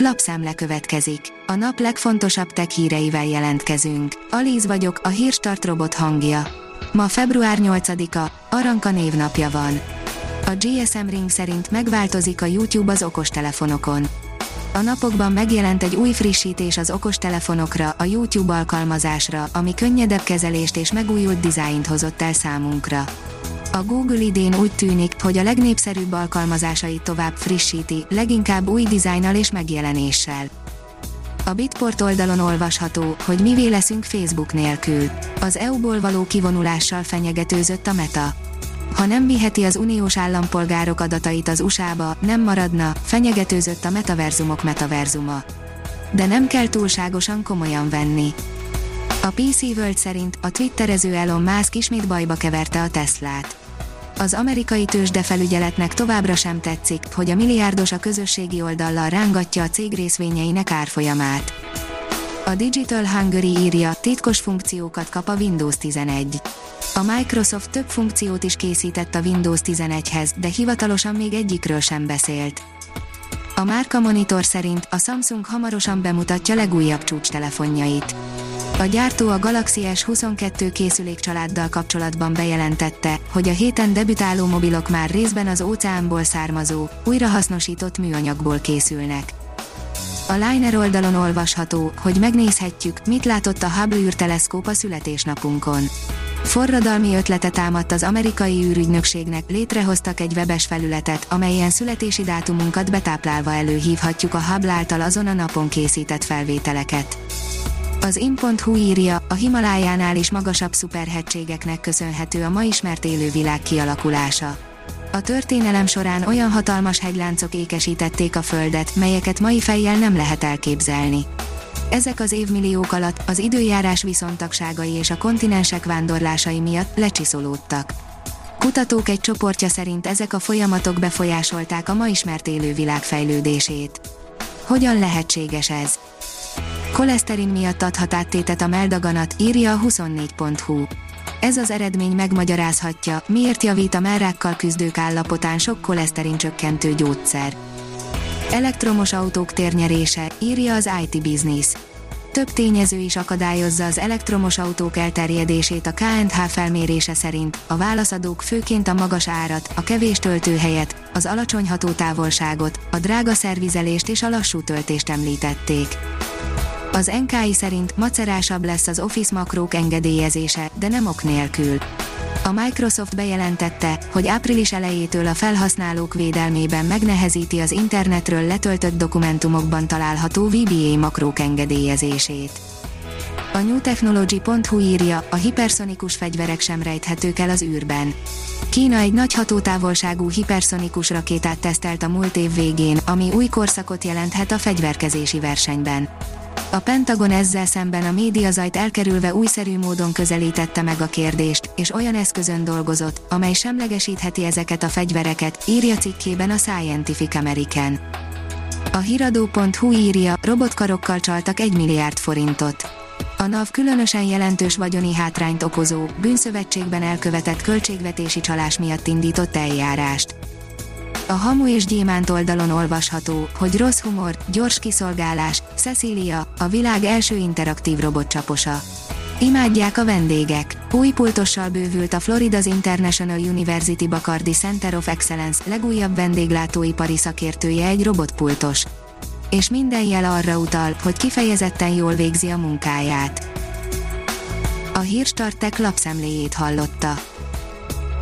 Lapszemle következik. A nap legfontosabb tech híreivel jelentkezünk. Alíz vagyok, a hírstart robot hangja. Ma február 8-a, Aranka névnapja van. A GSM Ring szerint megváltozik a YouTube az okostelefonokon. A napokban megjelent egy új frissítés az okostelefonokra, a YouTube alkalmazásra, ami könnyedebb kezelést és megújult dizájnt hozott el számunkra. A Google idén úgy tűnik, hogy a legnépszerűbb alkalmazásait tovább frissíti, leginkább új dizájnnal és megjelenéssel. A Bitport oldalon olvasható, hogy mivé leszünk Facebook nélkül. Az EU-ból való kivonulással fenyegetőzött a Meta. Ha nem viheti az uniós állampolgárok adatait az USA-ba, nem maradna, fenyegetőzött a metaverzumok metaverzuma. De nem kell túlságosan komolyan venni. A PC World szerint a twitterező Elon Musk ismét bajba keverte a Teslát. Az amerikai tőzsdefelügyeletnek továbbra sem tetszik, hogy a milliárdos a közösségi oldallal rángatja a cég részvényeinek árfolyamát. A Digital Hungary írja, titkos funkciókat kap a Windows 11. A Microsoft több funkciót is készített a Windows 11-hez, de hivatalosan még egyikről sem beszélt. A Márka Monitor szerint a Samsung hamarosan bemutatja legújabb csúcstelefonjait. A gyártó a Galaxy S22 készülék családdal kapcsolatban bejelentette, hogy a héten debütáló mobilok már részben az óceánból származó, újrahasznosított műanyagból készülnek. A Liner oldalon olvasható, hogy megnézhetjük, mit látott a Hubble űrteleszkóp a születésnapunkon. Forradalmi ötlete támadt az amerikai űrügynökségnek, létrehoztak egy webes felületet, amelyen születési dátumunkat betáplálva előhívhatjuk a Hubble által azon a napon készített felvételeket. Az in.hu írja, a Himalájánál is magasabb szuperhegységeknek köszönhető a ma ismert élővilág kialakulása. A történelem során olyan hatalmas hegyláncok ékesítették a Földet, melyeket mai fejjel nem lehet elképzelni. Ezek az évmilliók alatt az időjárás viszontagságai és a kontinensek vándorlásai miatt lecsiszolódtak. Kutatók egy csoportja szerint ezek a folyamatok befolyásolták a ma ismert élővilág fejlődését. Hogyan lehetséges ez? Koleszterin miatt adhat áttétet a meldaganat, írja a 24.hu. Ez az eredmény megmagyarázhatja, miért javít a merrákkal küzdők állapotán sok koleszterin csökkentő gyógyszer. Elektromos autók térnyerése, írja az IT Business. Több tényező is akadályozza az elektromos autók elterjedését a KNH felmérése szerint, a válaszadók főként a magas árat, a kevés töltőhelyet, az alacsony hatótávolságot, a drága szervizelést és a lassú töltést említették. Az NKI szerint macerásabb lesz az Office makrók engedélyezése, de nem ok nélkül. A Microsoft bejelentette, hogy április elejétől a felhasználók védelmében megnehezíti az internetről letöltött dokumentumokban található VBA makrók engedélyezését. A newtechnology.hu írja, a hiperszonikus fegyverek sem rejthetők el az űrben. Kína egy nagy hatótávolságú hiperszonikus rakétát tesztelt a múlt év végén, ami új korszakot jelenthet a fegyverkezési versenyben. A Pentagon ezzel szemben a médiazajt elkerülve újszerű módon közelítette meg a kérdést, és olyan eszközön dolgozott, amely semlegesítheti ezeket a fegyvereket, írja cikkében a Scientific American. A hiradó.hu írja, robotkarokkal csaltak 1 milliárd forintot. A NAV különösen jelentős vagyoni hátrányt okozó, bűnszövetségben elkövetett költségvetési csalás miatt indított eljárást. A Hamu és Gyémánt oldalon olvasható, hogy rossz humor, gyors kiszolgálás, Cecilia, a világ első interaktív robotcsaposa. Imádják a vendégek. Új pultossal bővült a Florida's International University Bacardi Center of Excellence legújabb vendéglátóipari szakértője egy robotpultos. És minden jel arra utal, hogy kifejezetten jól végzi a munkáját. A hírstartek lapszemléjét hallotta.